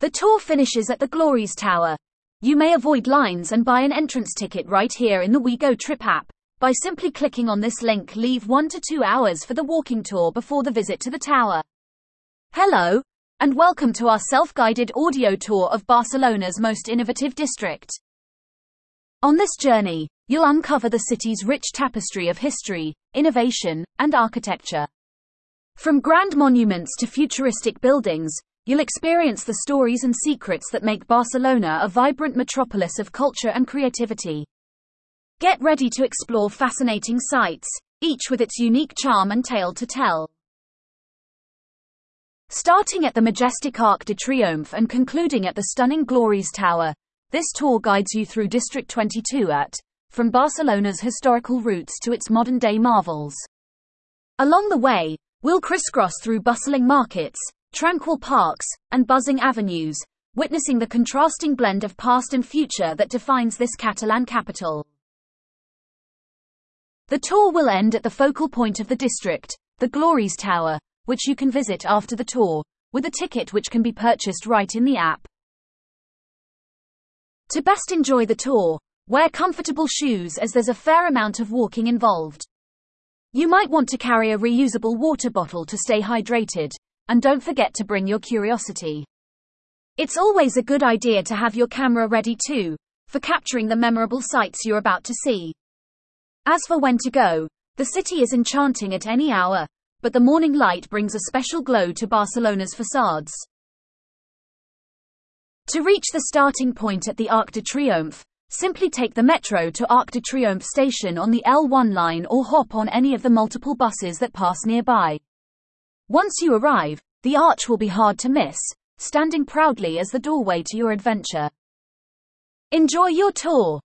The tour finishes at the Glòries Tower. You may avoid lines and buy an entrance ticket right here in the WeGo Trip app. By simply clicking on this link, leave one to two hours for the walking tour before the visit to the tower. Hello, and welcome to our self guided audio tour of Barcelona's most innovative district. On this journey, you'll uncover the city's rich tapestry of history, innovation, and architecture. From grand monuments to futuristic buildings, you'll experience the stories and secrets that make Barcelona a vibrant metropolis of culture and creativity. Get ready to explore fascinating sights, each with its unique charm and tale to tell. Starting at the majestic Arc de Triomf and concluding at the stunning Glòries Tower, this tour guides you through District 22 at, from Barcelona's historical roots to its modern day marvels. Along the way, we'll crisscross through bustling markets, tranquil parks, and buzzing avenues, witnessing the contrasting blend of past and future that defines this Catalan capital. The tour will end at the focal point of the district, the Glòries Tower, which you can visit after the tour, with a ticket which can be purchased right in the app. To best enjoy the tour, wear comfortable shoes as there's a fair amount of walking involved. You might want to carry a reusable water bottle to stay hydrated, and don't forget to bring your curiosity. It's always a good idea to have your camera ready too, for capturing the memorable sights you're about to see. As for when to go, the city is enchanting at any hour, but the morning light brings a special glow to Barcelona's facades. To reach the starting point at the Arc de Triomf, simply take the metro to Arc de Triomf station on the L1 line or hop on any of the multiple buses that pass nearby. Once you arrive, the arch will be hard to miss, standing proudly as the doorway to your adventure. Enjoy your tour!